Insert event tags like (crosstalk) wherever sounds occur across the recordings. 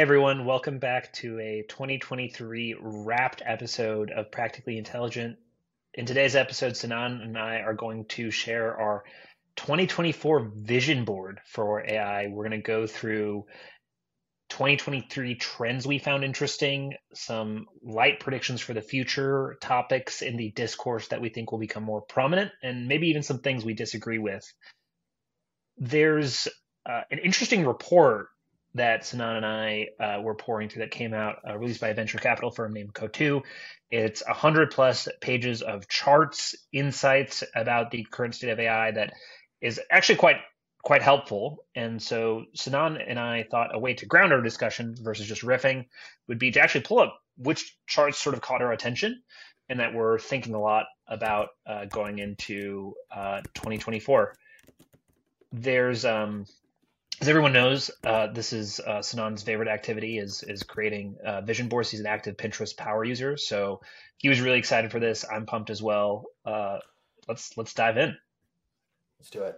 Everyone, welcome back to a 2023 wrapped episode of Practically Intelligent. In today's episode, Sinan and I are going to share our 2024 vision board for AI. We're going to go through 2023 trends we found interesting, some light predictions for the future, topics in the discourse that we think will become more prominent, and maybe even some things we disagree with. There's uh, an interesting report that Sinan and I uh, were pouring through that came out, uh, released by a venture capital firm named Coatue. It's 100 plus pages of charts, insights about the current state of AI that is actually quite quite helpful. And so Sinan and I thought a way to ground our discussion versus just riffing would be to actually pull up which charts sort of caught our attention and that we're thinking a lot about uh, going into uh, 2024. There's um, as everyone knows, uh, this is uh, Sinan's favorite activity is is creating uh, vision boards. He's an active Pinterest power user, so he was really excited for this. I'm pumped as well. Uh, let's let's dive in. Let's do it.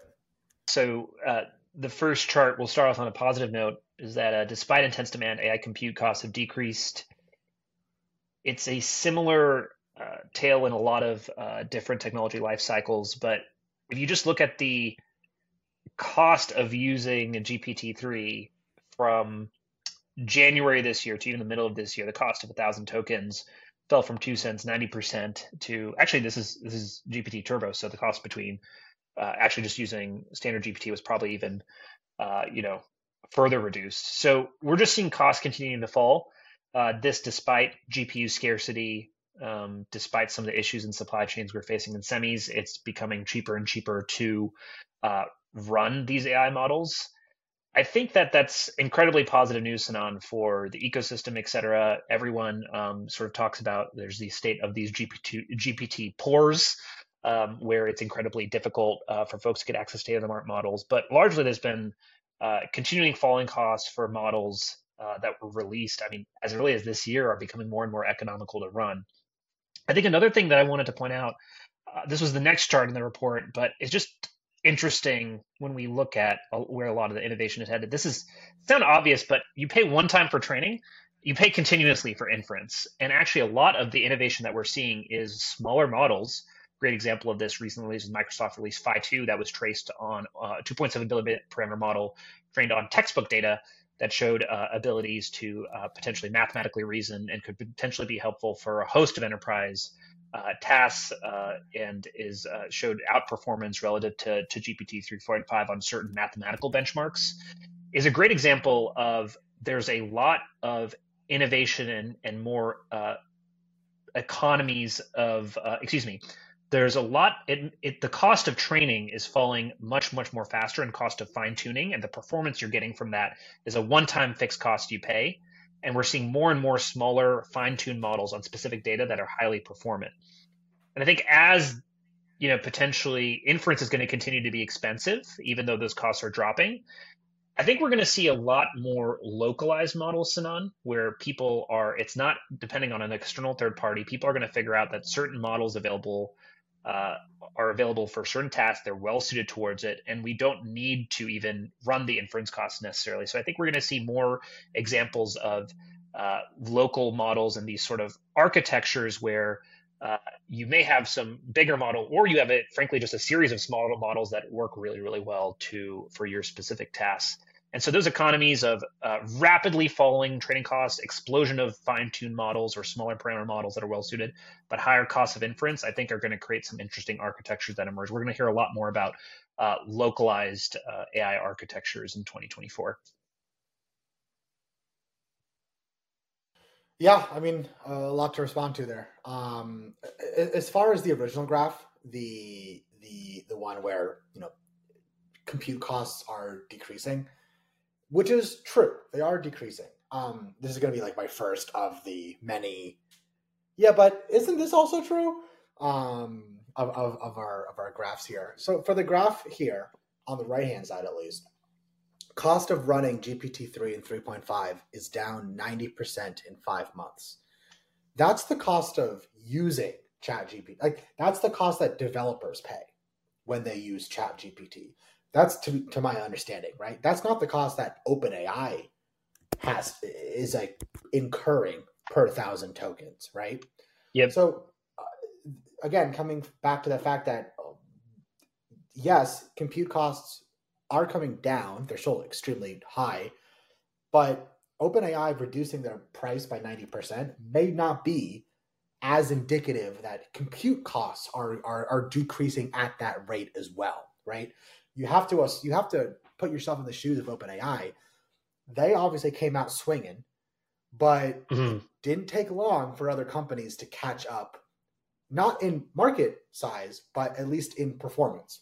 So uh, the first chart, we'll start off on a positive note, is that uh, despite intense demand, AI compute costs have decreased. It's a similar tale in a lot of different technology life cycles, but if you just look at the cost of using GPT-3 from January this year to even the middle of this year, the cost of a thousand tokens fell from two cents, ninety percent to actually this is this is GPT Turbo, so the cost between uh, actually just using standard GPT was probably even uh, you know further reduced. So we're just seeing costs continuing to fall. Uh, this despite GPU scarcity, um, despite some of the issues in supply chains we're facing in semis, it's becoming cheaper and cheaper to uh, run these AI models. I think that that's incredibly positive news, Sinan, for the ecosystem, et cetera. Everyone um, sort of talks about there's the state of these GPT, GPT poors, um, where it's incredibly difficult uh, for folks to get access to state of the art models. But largely, there's been uh, continuing falling costs for models uh, that were released. I mean, as early as this year, are becoming more and more economical to run. I think another thing that I wanted to point out uh, this was the next chart in the report, but it's just interesting when we look at where a lot of the innovation is headed. This is sound obvious, but you pay one time for training, you pay continuously for inference. And actually, a lot of the innovation that we're seeing is smaller models. Great example of this recently is Microsoft released Phi 2 that was traced on uh, a 2.7 billion parameter model trained on textbook data that showed uh, abilities to uh, potentially mathematically reason and could potentially be helpful for a host of enterprise uh, tasks uh, and is uh, showed outperformance relative to, to GPT 3.5 on certain mathematical benchmarks is a great example of there's a lot of innovation and, and more uh, economies of excuse me there's a lot it, it, the cost of training is falling much much more faster and cost of fine tuning and the performance you're getting from that is a one-time fixed cost you pay. And we're seeing more and more smaller fine-tuned models on specific data that are highly performant. And i think as you know potentially inference is going to continue to be expensive even though those costs are dropping i think we're going to see a lot more localized models sinan where people are it's not depending on an external third party. People are going to figure out that certain models available uh, are available for certain tasks. They're well suited towards it, and we don't need to even run the inference costs necessarily. So I think we're going to see more examples of uh, local models and these sort of architectures where uh, you may have some bigger model, or you have it, frankly, just a series of smaller models that work really, really well to for your specific tasks. And so those economies of uh, rapidly falling training costs, explosion of fine-tuned models or smaller parameter models that are well suited, but higher costs of inference, I think are going to create some interesting architectures that emerge. We're going to hear a lot more about uh, localized uh, AI architectures in 2024. Yeah, I mean, a lot to respond to there. Um, as far as the original graph, the the the one where you know compute costs are decreasing which is true. They are decreasing. Um, this is going to be like my first of the many. Yeah, but isn't this also true? Um, of, of, of our of our graphs here. So for the graph here on the right hand side, at least, cost of running GPT three and three point five is down ninety percent in five months. That's the cost of using Chat GPT. Like that's the cost that developers pay when they use Chat GPT. That's to, to my understanding, right? That's not the cost that OpenAI has is like incurring per thousand tokens, right? Yep. So uh, again, coming back to the fact that yes, compute costs are coming down; they're still extremely high, but OpenAI reducing their price by ninety percent may not be as indicative that compute costs are, are are decreasing at that rate as well, right? You have to you have to put yourself in the shoes of OpenAI. They obviously came out swinging, but mm-hmm. didn't take long for other companies to catch up, not in market size, but at least in performance.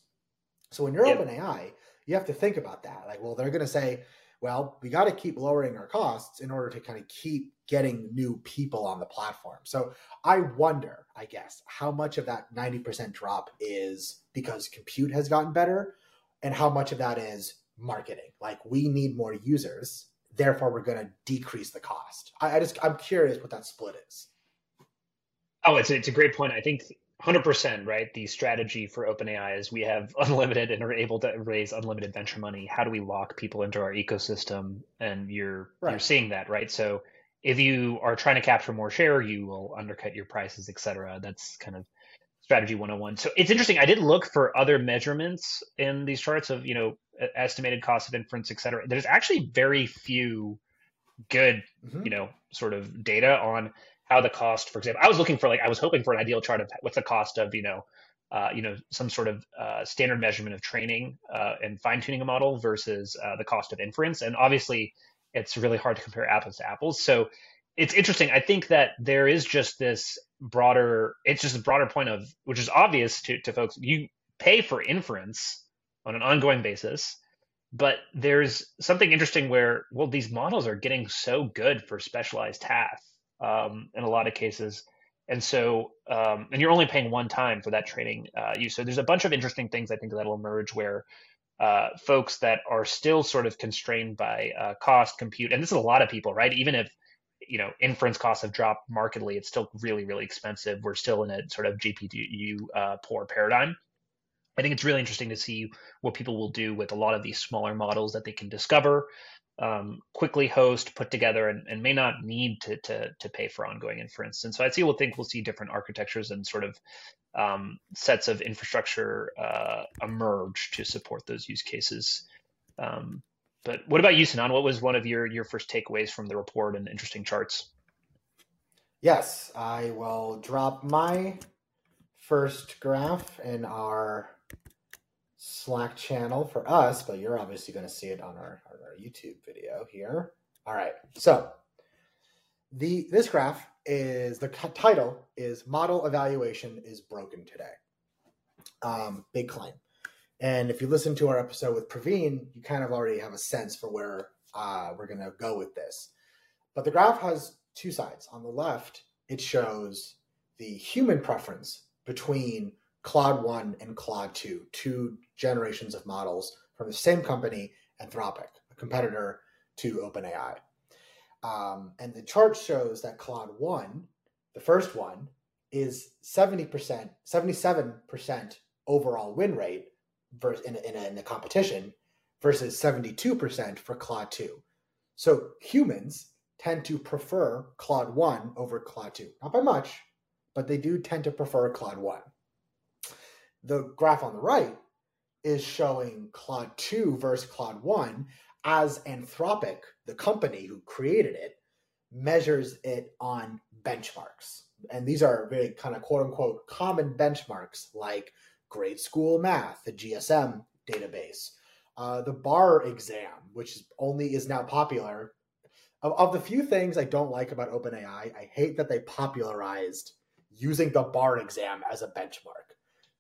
So when you're yep. OpenAI, you have to think about that. Like, well, they're going to say, well, we got to keep lowering our costs in order to kind of keep getting new people on the platform. So I wonder, I guess, how much of that 90% drop is because compute has gotten better and how much of that is marketing. Like we need more users, therefore we're going to decrease the cost. I, I just I'm curious what that split is. Oh, it's a, it's a great point. I think 100% right the strategy for openai is we have (laughs) unlimited and are able to raise unlimited venture money how do we lock people into our ecosystem and you're right. you're seeing that right so if you are trying to capture more share you will undercut your prices etc that's kind of strategy 101 so it's interesting i did look for other measurements in these charts of you know estimated cost of inference etc there's actually very few good mm-hmm. you know sort of data on how the cost, for example, I was looking for like I was hoping for an ideal chart of what's the cost of you know uh, you know some sort of uh, standard measurement of training uh, and fine tuning a model versus uh, the cost of inference, and obviously it's really hard to compare apples to apples. So it's interesting. I think that there is just this broader. It's just a broader point of which is obvious to to folks. You pay for inference on an ongoing basis. But there's something interesting where, well, these models are getting so good for specialized tasks um, in a lot of cases. And so, um, and you're only paying one time for that training uh, use. So there's a bunch of interesting things I think that'll emerge where uh, folks that are still sort of constrained by uh, cost, compute, and this is a lot of people, right? Even if you know inference costs have dropped markedly, it's still really, really expensive. We're still in a sort of GPU uh, poor paradigm. I think it's really interesting to see what people will do with a lot of these smaller models that they can discover um, quickly host, put together, and, and, may not need to, to, to pay for ongoing inference. And so I see we'll think we'll see different architectures and sort of um, sets of infrastructure uh, emerge to support those use cases. Um, but what about you, Sinan? What was one of your your first takeaways from the report and interesting charts? Yes, I will drop my first graph in our Slack channel for us, but you're obviously going to see it on our, our YouTube video here. All right. So the this graph is the title is model evaluation is broken today. Um, big claim. And if you listen to our episode with Praveen, you kind of already have a sense for where uh, we're going to go with this. But the graph has two sides. On the left, it shows the human preference between Claude 1 and Claude 2, two generations of models from the same company, Anthropic, a competitor to OpenAI. Um, and the chart shows that Claude 1, the first one, is 70%, 77% overall win rate versus in, a, in, the competition versus 72% for Claude 2. So humans tend to prefer Claude 1 over Claude 2. Not by much, but they do tend to prefer Claude 1. The graph on the right is showing Claude 2 versus Claude 1 as Anthropic, the company who created it, measures it on benchmarks. And these are very kind of quote unquote common benchmarks like grade school math, the GSM database, uh, the bar exam, which only is now popular. Of, of the few things I don't like about OpenAI, I hate that they popularized using the bar exam as a benchmark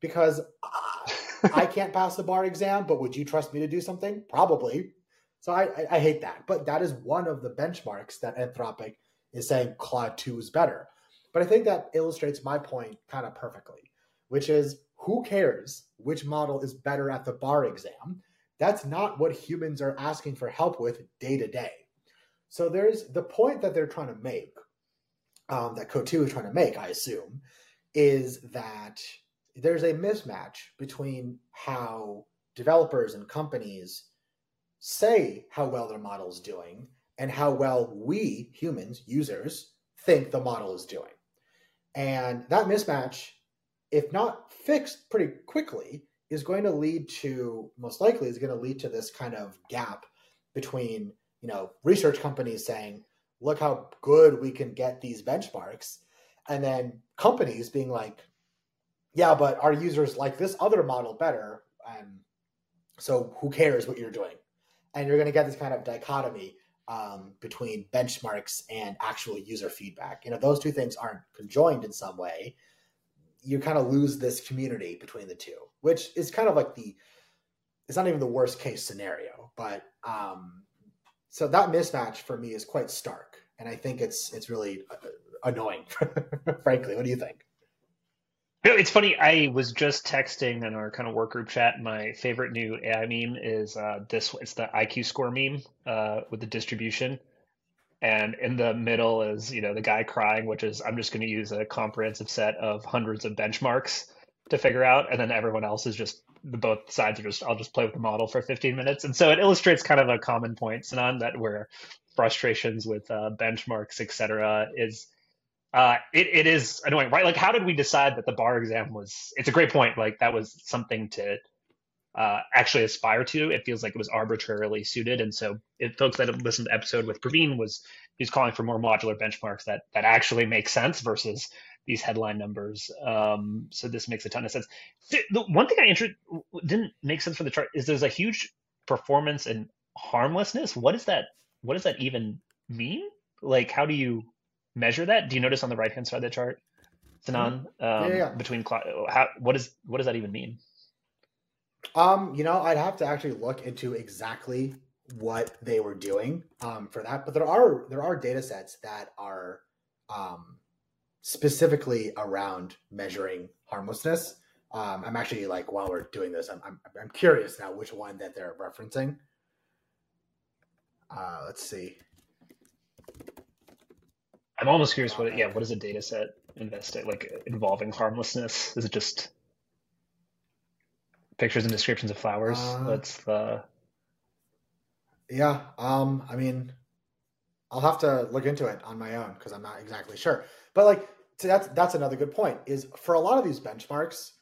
because (laughs) I can't pass the bar exam, but would you trust me to do something? Probably. So I, I, I, hate that. But that is one of the benchmarks that Anthropic is saying Claude 2 is better. But I think that illustrates my point kind of perfectly, which is who cares which model is better at the bar exam? That's not what humans are asking for help with day to day. So there's the point that they're trying to make, um, that Coatue is trying to make, I assume, is that there's a mismatch between how developers and companies say how well their model is doing and how well we humans, users, think the model is doing. And that mismatch, if not fixed pretty quickly, is going to lead to most likely is going to lead to this kind of gap between you know research companies saying look how good we can get these benchmarks and then companies being like yeah but our users like this other model better and so who cares what you're doing? And you're going to get this kind of dichotomy um, between benchmarks and actual user feedback. You know those two things aren't conjoined in some way you kind of lose this community between the two which is kind of like the it's not even the worst case scenario but um so that mismatch for me is quite stark and i think it's it's really uh, annoying (laughs) frankly what do you think it's funny. I was just texting in our kind of work group chat. My favorite new AI meme is uh, this. It's the IQ score meme uh, with the distribution, and in the middle is you know the guy crying, which is I'm just going to use a comprehensive set of hundreds of benchmarks to figure out, and then everyone else is just the both sides are just I'll just play with the model for 15 minutes, and so it illustrates kind of a common point, Sinan, that where frustrations with uh, benchmarks, etc., is uh, it, it is annoying, right? Like, how did we decide that the bar exam was? It's a great point. Like, that was something to uh, actually aspire to. It feels like it was arbitrarily suited, and so if folks that listened to the episode with Praveen was he's calling for more modular benchmarks that that actually make sense versus these headline numbers. Um, so this makes a ton of sense. The one thing I inter- didn't make sense for the chart is there's a huge performance and harmlessness. What is that? What does that even mean? Like, how do you measure that? Do you notice on the right hand side of the chart? Mm-hmm. Um, yeah, yeah. Between how what is what does that even mean? Um, you know, I'd have to actually look into exactly what they were doing um, for that, but there are there are data sets that are um, specifically around measuring harmlessness. Um, I'm actually like while we're doing this, I'm, I'm, I'm curious now which one that they're referencing. Uh, let's see. I'm almost curious what. Yeah, what is a data set invested like involving harmlessness? Is it just pictures and descriptions of flowers? Uh, That's the. Yeah. Um. I mean, I'll have to look into it on my own because I'm not exactly sure. But like, so that's that's another good point. Is for a lot of these benchmarks,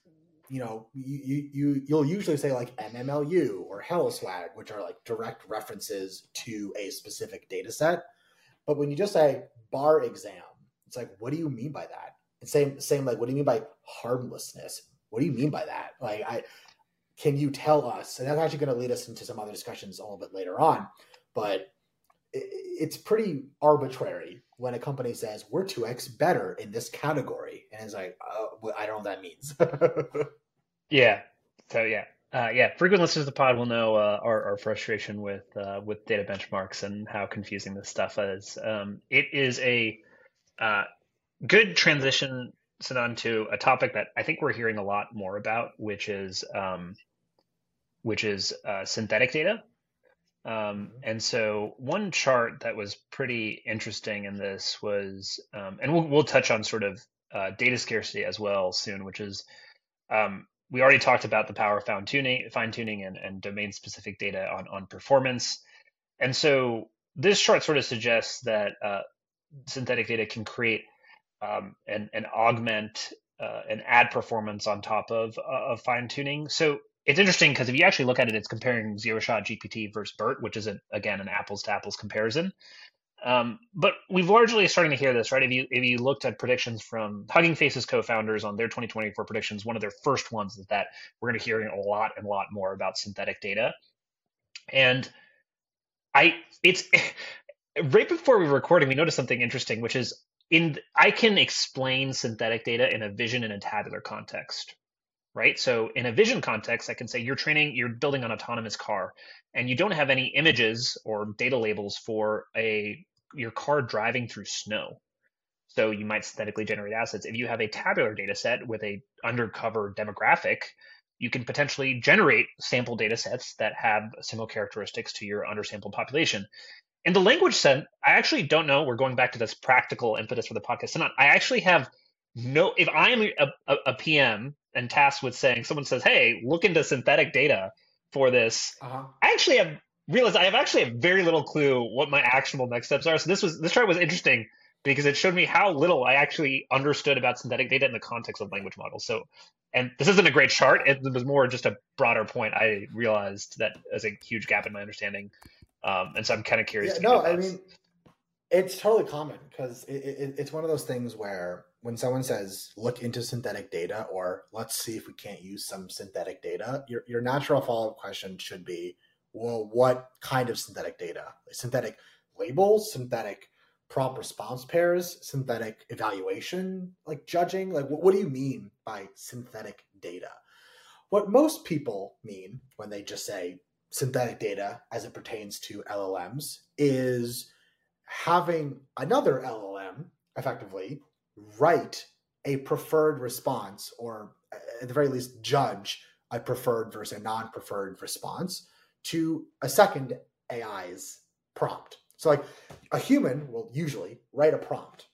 you know, you you you'll usually say like MMLU or HellaSwag, which are like direct references to a specific data set. But when you just say bar exam. It's like, what do you mean by that? And same, same, like, what do you mean by harmlessness? What do you mean by that? Like, I can you tell us? And that's actually going to lead us into some other discussions a little bit later on. But it's pretty arbitrary when a company says we're two x better in this category, and it's like, uh, I don't know what that means. (laughs) yeah. So yeah, uh, yeah, frequent listeners of the pod will know uh, our, our, frustration with uh, with data benchmarks and how confusing this stuff is. Um, it is a uh, good transition, Sinan, to a topic that I think we're hearing a lot more about, which is um, which is uh, synthetic data. Um, mm-hmm. and so, one chart that was pretty interesting in this was, um, and we'll, we'll touch on sort of uh, data scarcity as well soon, which is um, we already talked about the power of fine tuning, fine tuning and, and domain specific data on, on performance. And so this chart sort of suggests that uh, synthetic data can create um, and, and augment uh, and add performance on top of, uh, of fine tuning. So it's interesting because if you actually look at it, it's comparing zero shot GPT versus BERT, which is a, again an apples to apples comparison. Um, but we've largely starting to hear this, right? If you if you looked at predictions from Hugging Face's co-founders on their 2024 predictions, one of their first ones is that we're going to hear a lot and a lot more about synthetic data. And I, it's (laughs) right before we were recording, we noticed something interesting, which is in I can explain synthetic data in a vision and a tabular context, right? So in a vision context, I can say you're training, you're building an autonomous car, and you don't have any images or data labels for a your car driving through snow. So you might synthetically generate assets. If you have a tabular data set with a undercover demographic, you can potentially generate sample data sets that have similar characteristics to your undersampled population. In the language set, I actually don't know. We're going back to this practical impetus for the podcast. So I actually have no, if I am a, a, a PM and tasked with saying, someone says, hey, look into synthetic data for this, uh-huh. I actually have realized I have actually a very little clue what my actionable next steps are. So this was this chart was interesting because it showed me how little I actually understood about synthetic data in the context of language models. So, and this isn't a great chart. It was more just a broader point. I realized that as a huge gap in my understanding, um, and so I'm kind of curious. Yeah, no, I mean, it's totally common because it, it, it's one of those things where when someone says look into synthetic data or let's see if we can't use some synthetic data, your your natural follow up question should be, well, what kind of synthetic data? Synthetic labels, synthetic prompt response pairs, synthetic evaluation, like judging? Like, what, what do you mean by synthetic data? What most people mean when they just say synthetic data as it pertains to LLMs is having another LLM effectively write a preferred response or at the very least judge a preferred versus a non-preferred response to a second AI's prompt. So like a human will usually write a prompt.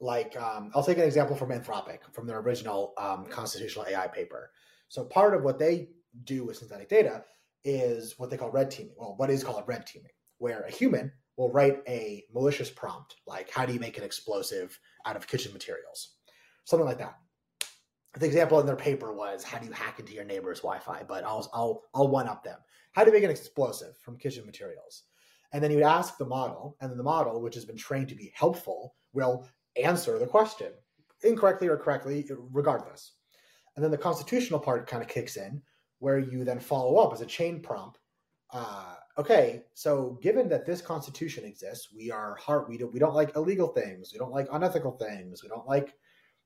Like um, I'll take an example from Anthropic from their original um, constitutional AI paper. So part of what they do with synthetic data is what they call red teaming. Well, what is called red teaming, where a human will write a malicious prompt like how do you make an explosive out of kitchen materials, something like that. The example in their paper was how do you hack into your neighbor's Wi-Fi, but I'll I'll I'll one up them. How do you make an explosive from kitchen materials? And then you would ask the model, and then the model, which has been trained to be helpful, will answer the question incorrectly or correctly, regardless. And then the constitutional part kind of kicks in, where you then follow up as a chain prompt. Uh, okay, so given that this constitution exists, we are hard. We don't we don't like illegal things. We don't like unethical things. We don't like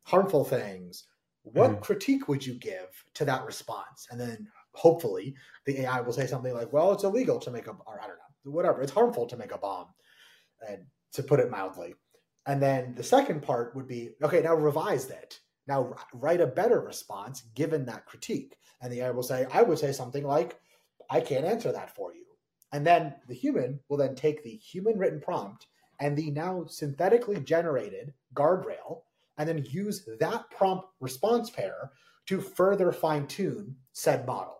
harmful things. What mm-hmm. critique would you give to that response? And then hopefully the AI will say something like, "Well, it's illegal to make a," or I don't know whatever. It's harmful to make a bomb, and to put it mildly. And then the second part would be okay. Now revise that. Now write a better response given that critique. And the AI will say, I would say something like, I can't answer that for you. And then the human will then take the human written prompt and the now synthetically generated guardrail and then use that prompt response pair to further fine tune said model.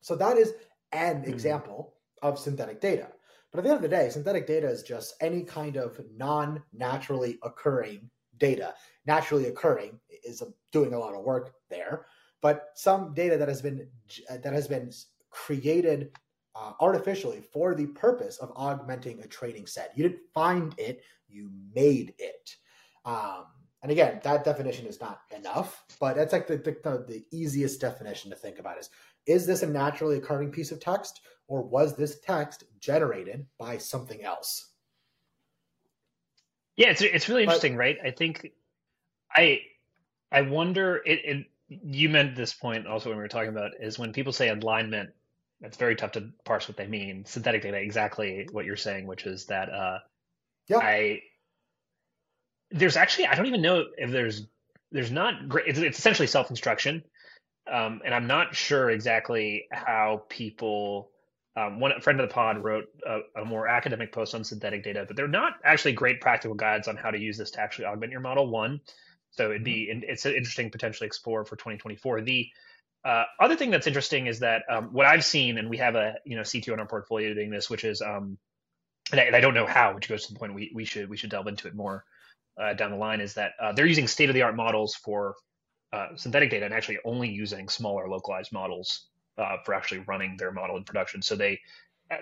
So that is an mm-hmm. example of synthetic data. But at the end of the day, synthetic data is just any kind of non naturally occurring data. Naturally occurring is doing a lot of work there, but some data that has been that has been created uh, artificially for the purpose of augmenting a training set. You didn't find it; you made it. Um, and again, that definition is not enough, but that's like the, the, the easiest definition to think about is is this a naturally occurring piece of text or was this text generated by something else? Yeah, it's it's really interesting, but, right? I think I I wonder it, it you meant this point also when we were talking about is when people say alignment, it's very tough to parse what they mean. Synthetic data, exactly what you're saying, which is that uh yeah. I there's actually I don't even know if there's there's not great it's, it's essentially self-instruction um, and I'm not sure exactly how people. Um, one friend of the pod wrote a, a, more academic post on synthetic data, but they're not actually great practical guides on how to use this to actually augment your model. One, so it'd be mm-hmm. it's an interesting potentially explore for 2024. The uh, other thing that's interesting is that um, what I've seen, and we have a you know CTO in our portfolio doing this, which is um, and I, and I, don't know how, which goes to the point we we should we should delve into it more uh, down the line. Is that uh, they're using state of the art models for uh, synthetic data and actually only using smaller localized models uh, for actually running their model in production. So they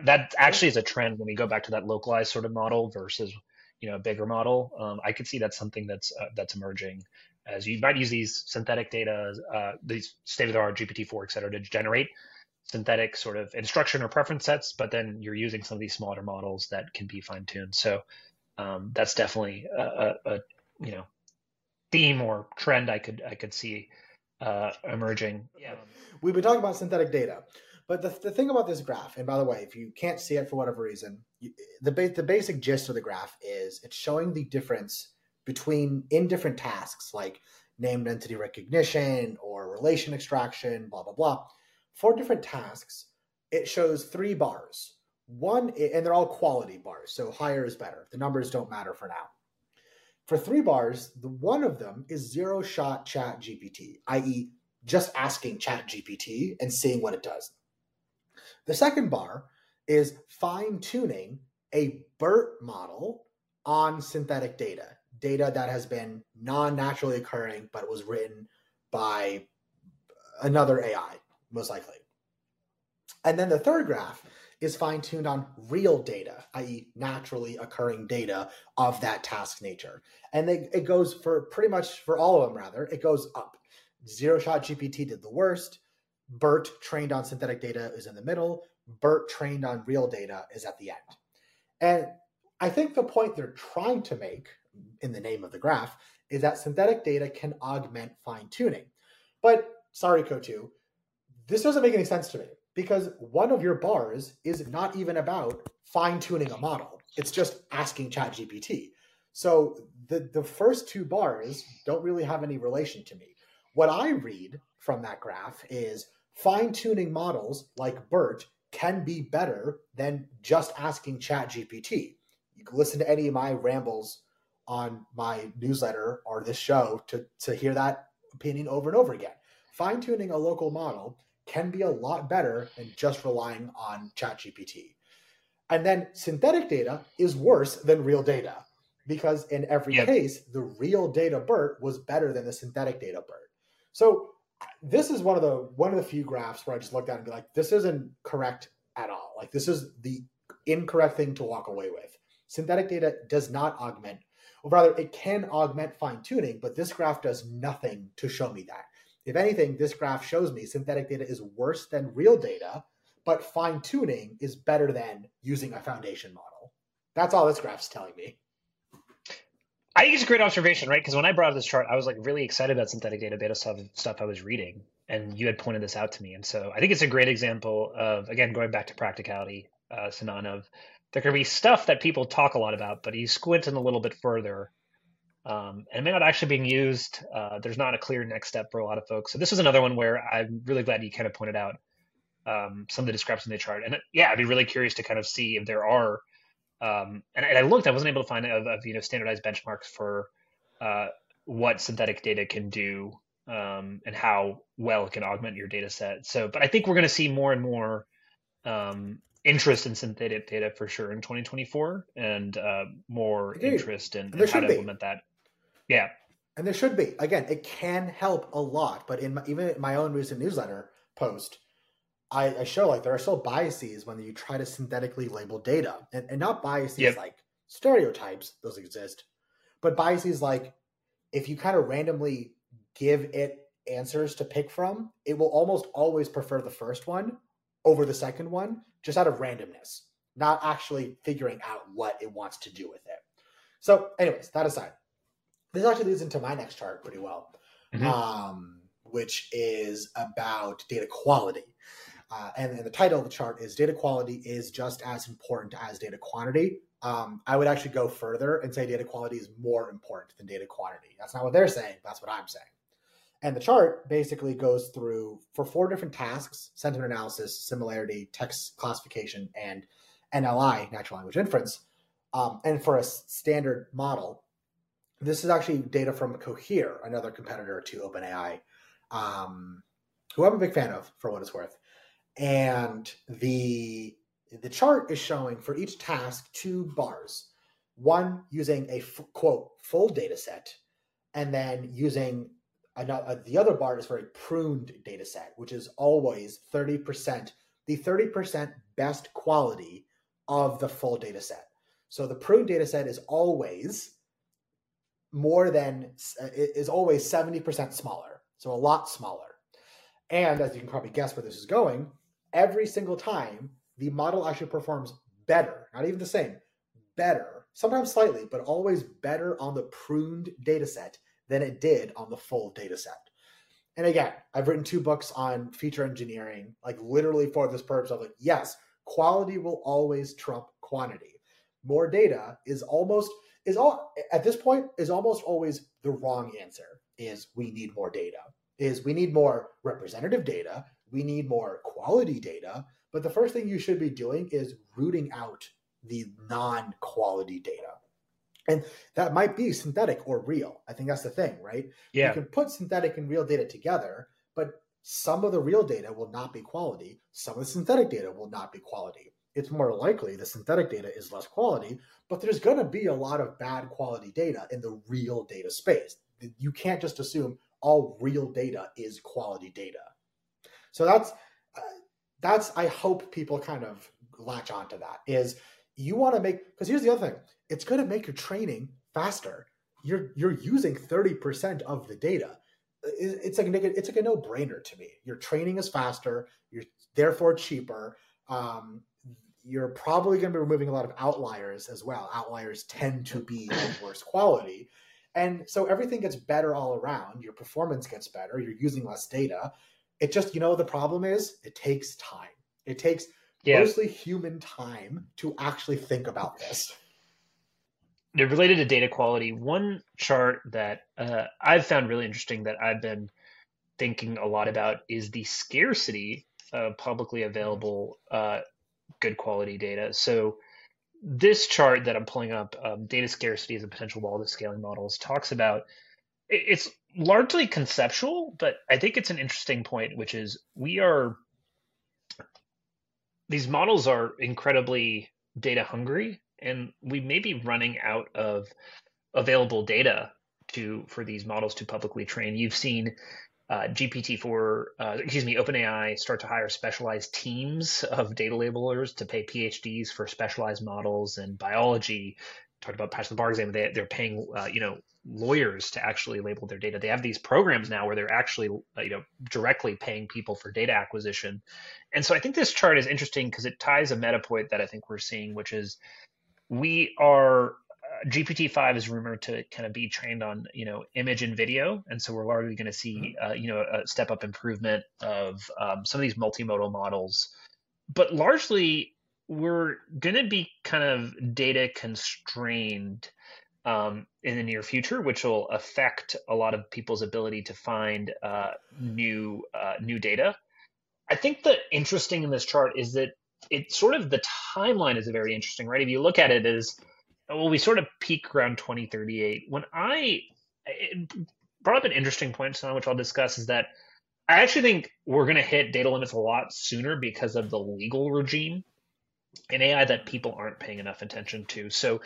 that actually is a trend when we go back to that localized sort of model versus you know a bigger model. Um, I could see that's something that's uh, that's emerging as you might use these synthetic data, uh, these state of the art GPT-4, et cetera, to generate synthetic sort of instruction or preference sets, but then you're using some of these smaller models that can be fine tuned. So um, that's definitely a, a, a you know theme or trend I could I could see uh, emerging. Yeah. We've been talking about synthetic data, but the, the thing about this graph, and by the way, if you can't see it for whatever reason, you, the ba- the basic gist of the graph is it's showing the difference between in different tasks like named entity recognition or relation extraction, blah blah blah. For different tasks, it shows three bars. One, and they're all quality bars, so higher is better. The numbers don't matter for now. For three bars, the one of them is zero shot chat GPT, i.e., just asking chat GPT and seeing what it does. The second bar is fine tuning a BERT model on synthetic data, data that has been non naturally occurring but was written by another AI, most likely. And then the third graph is fine tuned on real data, i.e., naturally occurring data of that task nature. And they, it goes for pretty much for all of them, rather, it goes up. Zero shot GPT did the worst. BERT trained on synthetic data is in the middle. BERT trained on real data is at the end. And I think the point they're trying to make in the name of the graph is that synthetic data can augment fine tuning. But sorry, Coatue, this doesn't make any sense to me because one of your bars is not even about fine tuning a model, it's just asking ChatGPT. So the, the first two bars don't really have any relation to me. What I read from that graph is fine tuning models like BERT can be better than just asking ChatGPT. You can listen to any of my rambles on my newsletter or this show to, to hear that opinion over and over again. Fine tuning a local model can be a lot better than just relying on ChatGPT. And then synthetic data is worse than real data because in every yep. case, the real data BERT was better than the synthetic data BERT. So this is one of the one of the few graphs where I just looked at and be like, this isn't correct at all. Like this is the incorrect thing to walk away with. Synthetic data does not augment, or rather, it can augment fine tuning, but this graph does nothing to show me that. If anything, this graph shows me synthetic data is worse than real data, but fine tuning is better than using a foundation model. That's all this graph's telling me. I think it's a great observation, right? Because when I brought up this chart, I was like really excited about synthetic data beta stuff, stuff I was reading, and you had pointed this out to me. And so I think it's a great example of, again, going back to practicality, uh, Sinan, of there can be stuff that people talk a lot about, but you squint in a little bit further, um, and it may not actually being used. Uh, there's not a clear next step for a lot of folks. So this is another one where I'm really glad you kind of pointed out um, some of the discrepancies in the chart. And uh, yeah, I'd be really curious to kind of see if there are um, and, and, I looked, I wasn't able to find of, of you know standardized benchmarks for uh, what synthetic data can do um, and how well it can augment your data set. So, but I think we're going to see more and more um, interest in synthetic data for sure in 2024, and uh, more Agreed. interest in, in how to be. implement that. Yeah, and there should be. Again, it can help a lot, but in my, even in my own recent newsletter post, I, I, show like there are still biases when you try to synthetically label data, and, and not biases yep. like stereotypes; those exist, but biases like if you kind of randomly give it answers to pick from, it will almost always prefer the first one over the second one, just out of randomness, not actually figuring out what it wants to do with it. So, anyways, that aside, this actually leads into my next chart pretty well, mm-hmm. um, which is about data quality. Uh, and, and, the title of the chart is Data Quality is just as important as data quantity. Um, I would actually go further and say data quality is more important than data quantity. That's not what they're saying, that's what I'm saying. And the chart basically goes through for four different tasks sentiment analysis, similarity, text classification, and NLI, natural language inference. Um, and for a standard model, this is actually data from Cohere, another competitor to OpenAI, um, who I'm a big fan of for what it's worth. And the the chart is showing for each task two bars. One using a f- quote full data set and then using another, uh, the other bar is for a pruned data set which is always 30% the 30% best quality of the full data set. So the pruned data set is always more than uh, is always 70% smaller so a lot smaller and as you can probably guess where this is going every single time the model actually performs better, not even the same, better, sometimes slightly, but always better on the pruned data set than it did on the full data set. And again, I've written two books on feature engineering, like literally for this purpose of like, yes, quality will always trump quantity. More data is almost is all at this point is almost always the wrong answer is we need more data is we need more representative data we need more quality data. But the first thing you should be doing is rooting out the non quality data. And that might be synthetic or real. I think that's the thing, right? Yeah. You can put synthetic and real data together, but some of the real data will not be quality. Some of the synthetic data will not be quality. It's more likely the synthetic data is less quality, but there's going to be a lot of bad quality data in the real data space. You can't just assume all real data is quality data. So that's uh, that's I hope people kind of latch onto that is you want to make because here's the other thing it's going to make your training faster you're you're using 30% of the data it's like a, it's like a no-brainer to me your training is faster you're therefore cheaper um, you're probably going to be removing a lot of outliers as well. Outliers tend to be of (laughs) worse quality. And so everything gets better all around. Your performance gets better. You're using less data. It just you know the problem is? It takes time. It takes yeah. mostly human time to actually think about this. Related to data quality, one chart that uh, I've found really interesting that I've been thinking a lot about is the scarcity of publicly available uh, good quality data. So this chart that I'm pulling up, um, data scarcity as a potential wall to scaling models, talks about it's largely conceptual, but I think it's an interesting point, which is we are these models are incredibly data hungry and we may be running out of available data to for these models to publicly train. You've seen uh, GPT-4, uh, excuse me, OpenAI start to hire specialized teams of data labelers to pay PhDs for specialized models and biology. Talked about pass the bar exam. They, they're paying, uh, you know, lawyers to actually label their data. They have these programs now where they're actually, uh, you know, directly paying people for data acquisition. And so I think this chart is interesting because it ties a meta point that I think we're seeing, which is we are GPT-5 is rumored to kind of be trained on, you know, image and video, and so we're largely going to see, mm-hmm. uh, you know, a step up improvement of um, some of these multimodal models. But largely, we're going to be kind of data constrained um, in the near future, which will affect a lot of people's ability to find uh, new uh, new data. I think the interesting in this chart is that it sort of the timeline is very interesting, right? If you look at it as well, we sort of peak around 2038. When I brought up an interesting point, which I'll discuss, is that I actually think we're going to hit data limits a lot sooner because of the legal regime in AI that people aren't paying enough attention to. So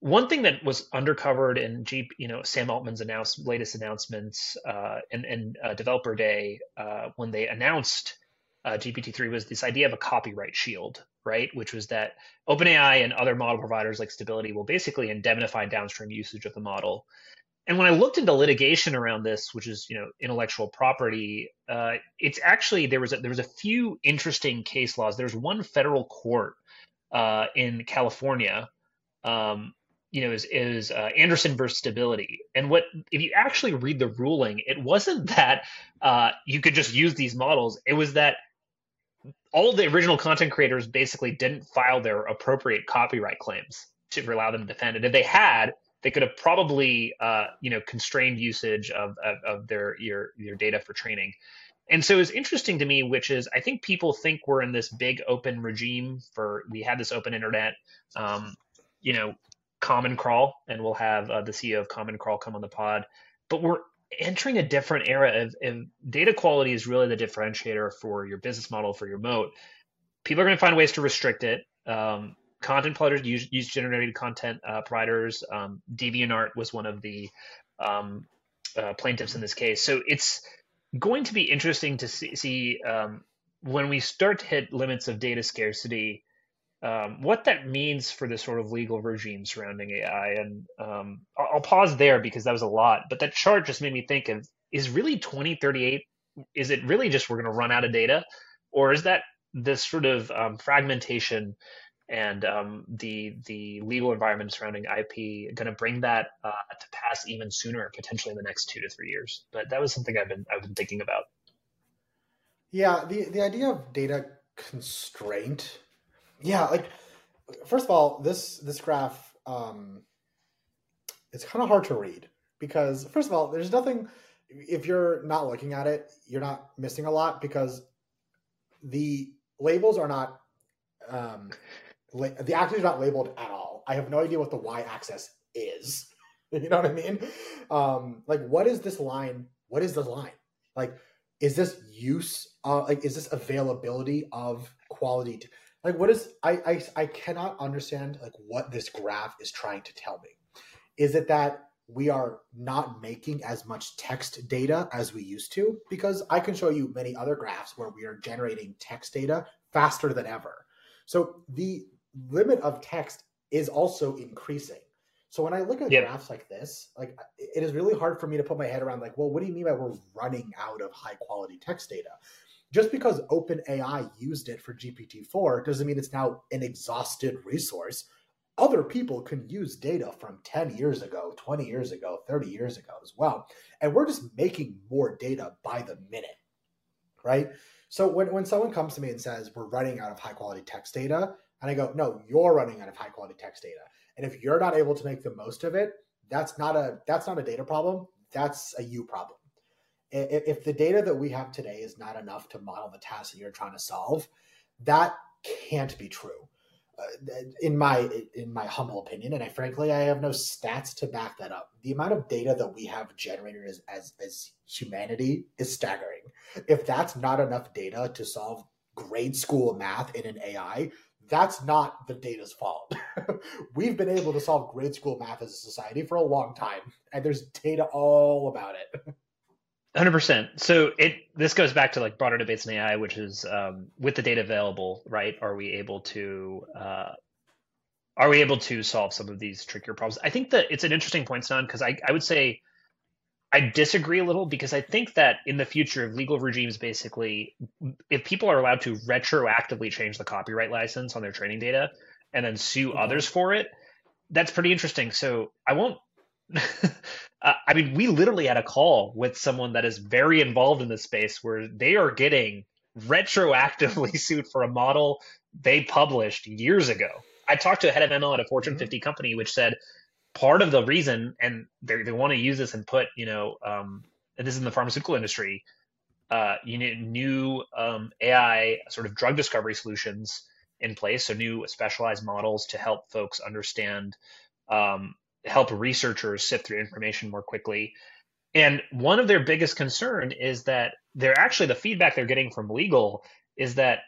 one thing that was undercovered in Jeep, you know, Sam Altman's announced latest announcements uh, and, and uh, Developer Day uh, when they announced uh, GPT-3 was this idea of a copyright shield, right? Which was that OpenAI and other model providers like Stability will basically indemnify downstream usage of the model. And when I looked into litigation around this, which is you know intellectual property, uh, it's actually there was a, there was a few interesting case laws. There's one federal court uh, in California um, you know, is, is uh, Andersen versus stability. And what, if you actually read the ruling, it wasn't (laughs) that uh, you could just use these models. It was that all of the original content creators basically didn't file their appropriate copyright claims to allow them to defend it. If they had, they could have probably, uh, you know, constrained usage of, of, of their your your data for training. And so it's interesting to me, which is I think people think we're in this big open regime for we had this open internet, um, you know, Common Crawl, and we'll have uh, the CEO of Common Crawl come on the pod. But we're entering a different era of, of, data quality is really the differentiator for your business model for your moat. People are going to find ways to restrict it. Um, content providers use, use generated content uh, providers. Um, DeviantArt was one of the um, uh, plaintiffs in this case. So it's going to be interesting to see, see um, when we start to hit limits of data scarcity um, what that means for the sort of legal regime surrounding AI. And um, I'll, I'll, pause there because that was a lot. But that chart just made me think of is really 2038, is it really just we're going to run out of data? Or is that this sort of um, fragmentation and um, the the legal environment surrounding IP going to bring that uh, to pass even sooner, potentially in the next two to three years? But that was something I've been I've been thinking about. Yeah, the the idea of data constraint yeah, like first of all, this this graph um, it's kind of hard to read because first of all, there's nothing. If you're not looking at it, you're not missing a lot because the labels are not um, la- the axes are not labeled at all. I have no idea what the y-axis is. (laughs) you know what I mean? Um, like, what is this line? What is the line? Like, is this use? Uh, like, is this availability of quality? Like what is I, I i cannot understand like what this graph is trying to tell me. Is it that we are not making as much text data as we used to? Because i can show you many other graphs where we are generating text data faster than ever. So the limit of text is also increasing. So when i look at yep. graphs like this like it is really hard for me to put my head around like well what do you mean by we're running out of high quality text data just because OpenAI used it for GPT-4 doesn't mean it's now an exhausted resource. Other people can use data from 10 years ago, 20 years ago, 30 years ago as well. And we're just making more data by the minute, right? So when, when someone comes to me and says, we're running out of high quality text data, and I go, no, you're running out of high quality text data. And if you're not able to make the most of it, that's not a that's not a data problem. That's a you problem if the data that we have today is not enough to model the task that you're trying to solve, that can't be true. Uh, in my in my humble opinion, and I frankly I have no stats to back that up. The amount of data that we have generated as as, as humanity is staggering. If that's not enough data to solve grade school math in an AI, that's not the data's fault. (laughs) We've been able to solve grade school math as a society for a long time, and there's data all about it. (laughs) Hundred percent. So it this goes back to like broader debates in AI, which is um, with the data available, right? Are we able to uh, are we able to solve some of these trickier problems? I think that it's an interesting point, Son, because I, I would say I disagree a little because I think that in the future of legal regimes, basically, if people are allowed to retroactively change the copyright license on their training data and then sue mm-hmm. others for it, that's pretty interesting. So I won't (laughs) I mean, we literally had a call with someone that is very involved in this space where they are getting retroactively (laughs) sued for a model they published years ago. I talked to a head of ML at a Fortune mm-hmm. 50 company, which said part of the reason, and they, they want to use this and put, you know, um, and this is in the pharmaceutical industry, uh, you need new um, AI sort of drug discovery solutions in place, so new specialized models to help folks understand um, help researchers sift through information more quickly. And one of their biggest concern is that they're actually the feedback they're getting from legal is that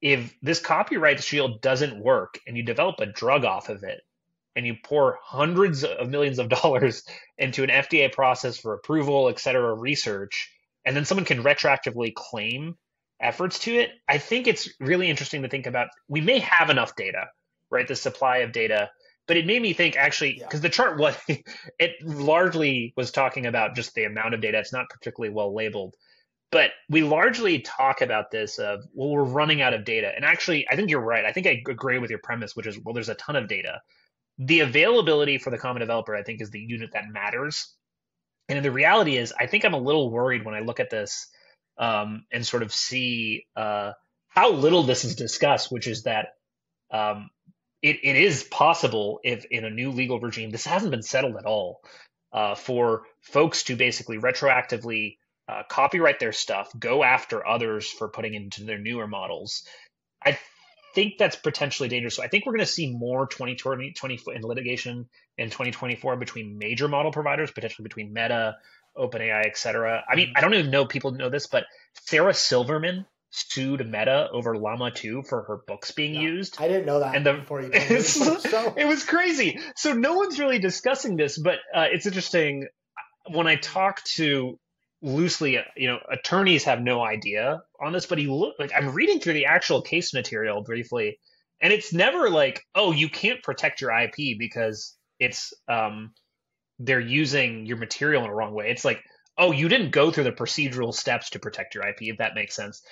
if this copyright shield doesn't work and you develop a drug off of it and you pour hundreds of millions of (laughs) dollars into an FDA process for approval, et cetera, research, and then someone can retroactively claim efforts to it, I think it's really interesting to think about. We may have enough data, right? The supply of data but it made me think actually because yeah. the chart was (laughs) it largely was talking about just the amount of data. It's not particularly well labeled but we largely talk about this of well we're running out of data. And actually i think you're right. I think i agree with your premise which is well there's a ton of data. The availability for the common developer i think is the unit that matters. And the reality is i think i'm a little worried when i look at this um, and sort of see uh, how little this is discussed which is that um, it, it is possible if in a new legal regime, this hasn't been settled at all, uh, for folks to basically retroactively uh, copyright their stuff, go after others for putting into their newer models. I think that's potentially dangerous. So I think we're going to see more 2020 20, in litigation in 2024 between major model providers, potentially between Meta, OpenAI, et cetera. I mean, I don't even know people know this, but Sarah Silverman sued Meta over Llama 2 for her books being used. I didn't know that and the, before you (laughs) told me. so. It was crazy. So no one's really discussing this, but uh, it's interesting when I talk to loosely, you know, attorneys have no idea on this, but he look like I'm reading through the actual case material briefly, and it's never like, oh, you can't protect your IP because it's um they're using your material in a wrong way. It's like, oh, you didn't go through the procedural steps to protect your IP, if that makes sense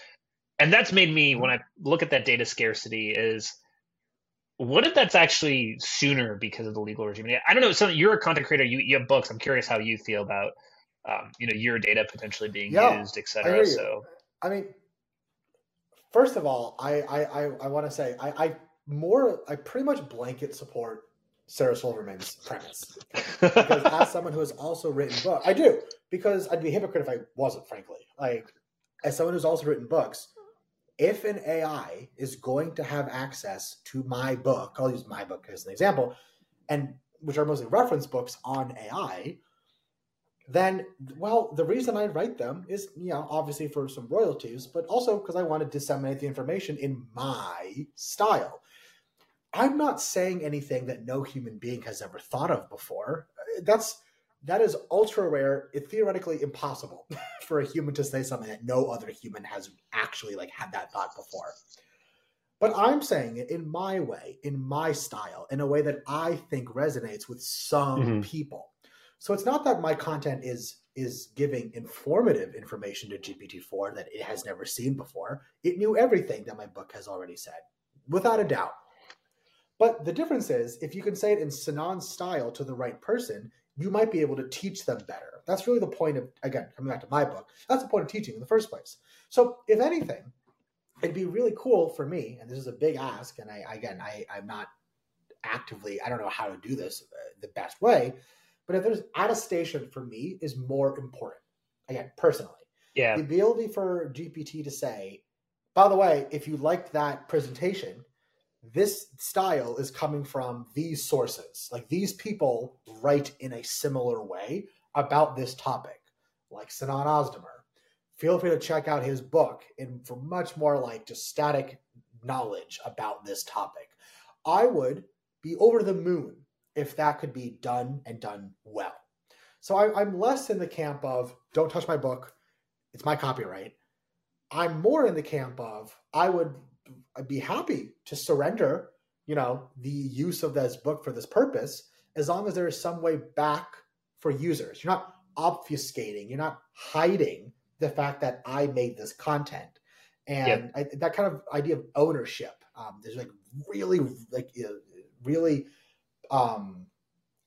and that's made me when I look at that data scarcity is what if that's actually sooner because of the legal regime? I don't know. So you're a content creator. You, you have books. I'm curious how you feel about um, you know your data potentially being yeah, used, etc. So I mean, first of all, I I I, I want to say I, I more I pretty much blanket support Sarah Silverman's premise because as (laughs) someone who has also written books, I do because I'd be a hypocrite if I wasn't. Frankly, like as someone who's also written books if an AI is going to have access to my book, I'll use my book as an example, and which are mostly reference books on AI, then well, the reason I write them is you know obviously for some royalties, but also because I want to disseminate the information in my style. I'm not saying anything that no human being has ever thought of before. That's that is ultra rare. It's theoretically impossible (laughs) for a human to say something that no other human has actually like had that thought before. But I'm saying it in my way, in my style, in a way that I think resonates with some mm-hmm. people. So it's not that my content is is giving informative information to GPT-4 that it has never seen before. It knew everything that my book has already said, without a doubt. But the difference is, if you can say it in Sinan's style to the right person, you might be able to teach them better. That's really the point of, again, coming back to my book, that's the point of teaching in the first place. So, if anything, it'd be really cool for me, and this is a big ask, and I, again, I, I'm not actively, I don't know how to do this uh, the best way, but if there's attestation for me is more important. Again, personally. Yeah. The ability for GPT to say, by the way, if you liked that presentation, this style is coming from these sources. Like these people write in a similar way about this topic, like Sinan Ozdemir. Feel free to check out his book and for much more like just static knowledge about this topic. I would be over the moon if that could be done and done well. So I, I'm less in the camp of don't touch my book, it's my copyright. I'm more in the camp of I would I'd be happy to surrender, you know, the use of this book for this purpose, as long as there is some way back for users. You're not obfuscating, you're not hiding the fact that I made this content, and yep. I, that kind of idea of ownership. Um, there's like really, like really um,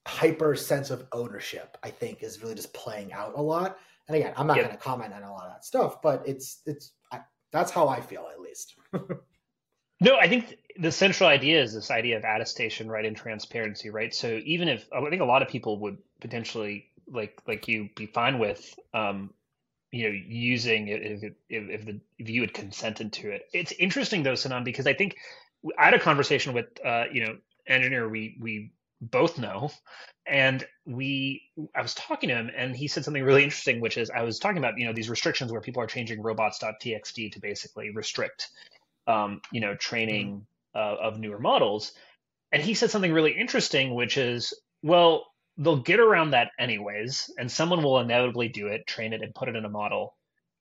hyper sense of ownership. I think is really just playing out a lot. And again, I'm not yep. going to comment on a lot of that stuff, but it's it's I, that's how I feel at least. (laughs) No, I think the central idea is this idea of attestation, right, and transparency, right? So even if I think a lot of people would potentially like like you be fine with um, you know using it if, if, if the if you had consented to it. It's interesting though, Sinan, because I think I had a conversation with uh, you know engineer we we both know and we i was talking to him and he said something really interesting which is i was talking about you know these restrictions where people are changing robots.txt to basically restrict um, you know, training uh, of newer models. And he said something really interesting, which is, well, they'll get around that anyways, and someone will inevitably do it, train it, and put it in a model.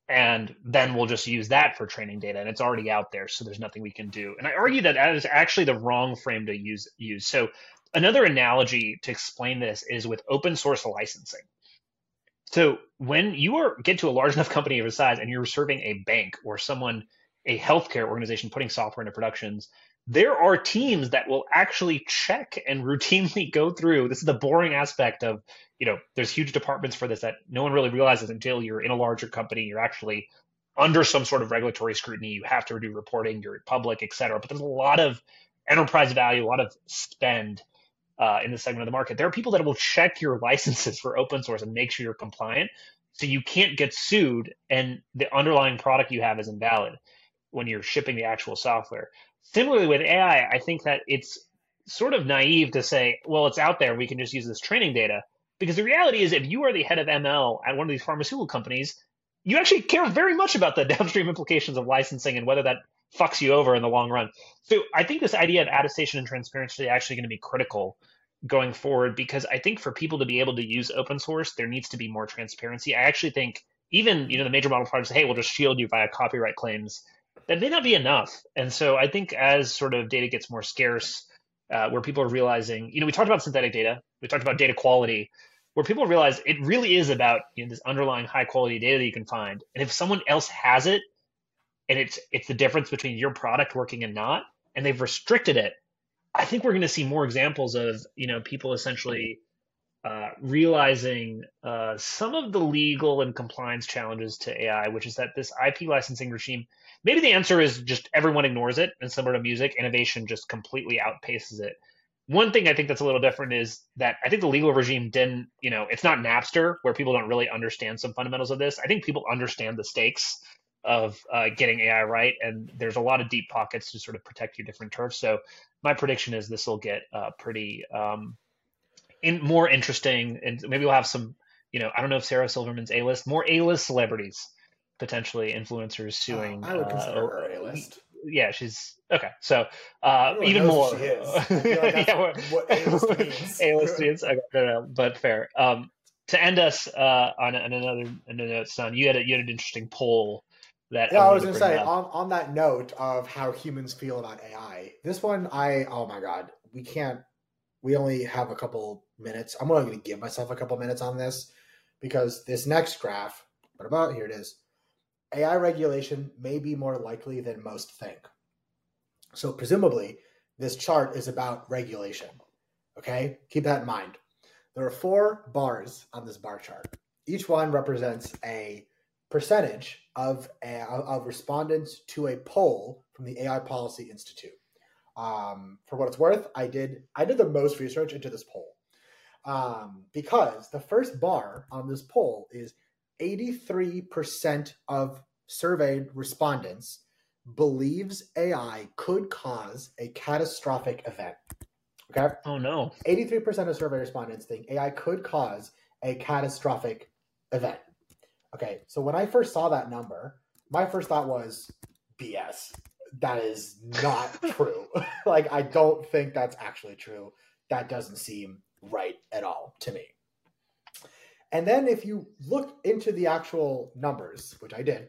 And then we'll just use that for training data, and it's already out there, so there's nothing we can do. And I argue that that is actually the wrong frame to use. Use so another analogy to explain this is with open source licensing. So when you are get to a large enough company of a size and you're serving a bank or someone a healthcare organization putting software into productions, there are teams that will actually check and (laughs) routinely go through. This is the boring aspect of, you know, there's huge departments for this that no one really realizes until you're in a larger company, you're actually under some sort of regulatory scrutiny, you have to do reporting, you're public, et cetera. But there's a lot of enterprise value, a lot of spend uh, in this segment of the market. There are people that will check your licenses (laughs) for open source and make sure you're compliant. So you can't get sued and the underlying product you have is invalid when you're shipping the actual software. Similarly with AI, I think that it's sort of naive to say, well, it's out there, we can just use this training data. Because the reality is, if you are the head of ML at one of these pharmaceutical companies, you actually care very much about the (laughs) downstream implications of licensing and whether that fucks you over in the long run. So I think this idea of attestation and transparency is actually going to be critical going forward because I think for people to be able to use open source, there needs to be more transparency. I actually think even you know the major model providers hey, we'll just shield you via copyright claims that may not be enough. And so I think as sort of data gets more scarce, uh, where people are realizing, you know, we talked about synthetic data, we talked about data quality, where people realize it really is about you know, this underlying high quality data that you can find. And if someone else has it, and it's it's the difference between your product working and not, and they've restricted it, I think we're going to see more examples of you know people essentially uh, realizing uh, some of the legal and compliance challenges to AI, which is that this IP licensing regime Maybe the answer is just everyone ignores it, and similar to music, innovation just completely outpaces it. One thing I think that's a little different is that I think the legal regime didn't, you know, it's not Napster where people don't really understand some fundamentals of this. I think people understand the stakes of uh, getting AI right, and there's a lot of deep pockets to sort of protect your different turfs. So my prediction is this will get uh, pretty um, in, more interesting, and maybe we'll have some you know, I don't know if Sarah Silverman's A list, more A list celebrities, potentially influencers suing. Uh, I would uh, consider her A list. Yeah, she's okay. So uh, even more. She is. (laughs) I like yeah, what (laughs) A-list means. Okay, no, no, but fair. Um, to end us uh, on, on another on a note, son, you had a, you had an interesting poll that Yeah, I wanted was gonna say on, on that note of how humans feel about AI. This one, I oh my god, we can't. We only have a couple minutes. I'm only going to give myself a couple minutes on this because this next graph. What about here? It is. AI regulation may be more likely than most think. So presumably, this chart is about regulation. Okay, keep that in mind. There are four bars on this bar chart. Each one represents a percentage of, a, of respondents to a poll from the AI Policy Institute. Um, for what it's worth, I did I did the most research into this poll um, because the first bar on this poll is 83% of surveyed respondents believes AI could cause a catastrophic event. Okay. Oh no! 83% of survey respondents think AI could cause a catastrophic event. Okay, so when I first saw that number, my first thought was BS. That is not true. (laughs) like, I don't think that's actually true. That doesn't seem right at all to me. And then if you look into the actual numbers, which I did,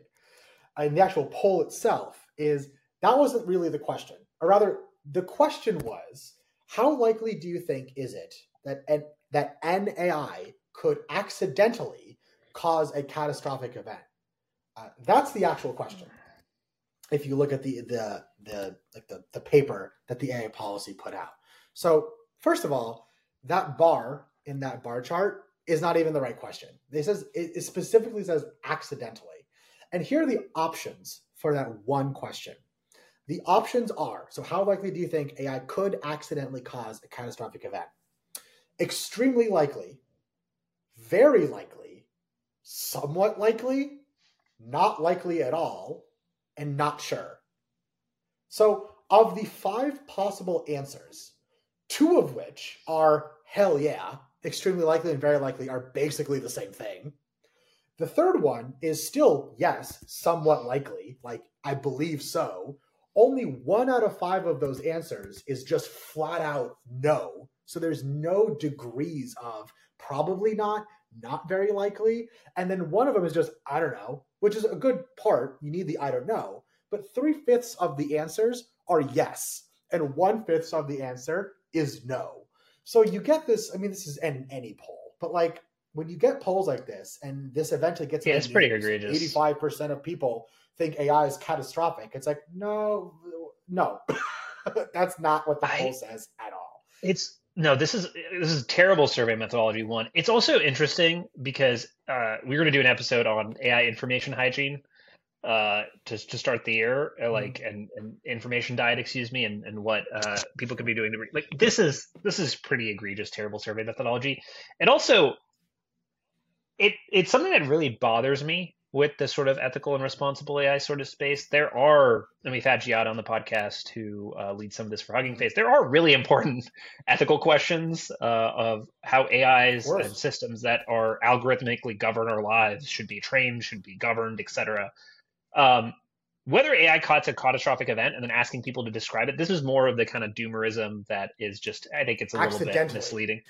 and the actual poll itself, is that wasn't really the question. Or rather, the question was how likely do you think is it that an, that an AI could accidentally cause a catastrophic event? Uh, that's the actual question. If you look at the the the like the, the paper that the AI policy put out. So first of all, that bar in that bar chart is not even the right question. It says it specifically says accidentally. And here are the options for that one question. The options are so, how likely do you think AI could accidentally cause a catastrophic event? Extremely likely, very likely, somewhat likely, not likely at all, and not sure. So, of the five possible answers, two of which are hell yeah, extremely likely and very likely are basically the same thing. The third one is still yes, somewhat likely, like I believe so. Only one out of five of those answers is just flat out no. So there's no degrees of probably not, not very likely. And then one of them is just I don't know, which is a good part. You need the I don't know. But three fifths of the answers are yes, and one fifth of the answer is no. So you get this. I mean, this is in any poll, but like when you get polls like this, and this eventually gets Yeah, it's pretty egregious. Eighty-five percent of people think AI is catastrophic. It's like no, no, (laughs) that's not what the I- poll says at all. It's no. This is this is terrible survey methodology. One. It's also interesting because uh, we're going to do an episode on AI information hygiene uh, to to start the year, uh, like and, and information diet, excuse me, and and what uh, people could be doing to re- like this is this is pretty egregious, terrible survey methodology, and also it it's something that really bothers me with the sort of ethical and responsible AI sort of space. There are, and we've had Giada on the podcast who uh, leads some of this for Hugging Face. There are really important (laughs) ethical questions uh, of how AIs Of and systems that are algorithmically govern our lives should be trained, should be governed, etc. Um, whether AI caught a catastrophic event and then asking people to describe it, this is more of the kind of doomerism that is just, I think it's a little bit misleading.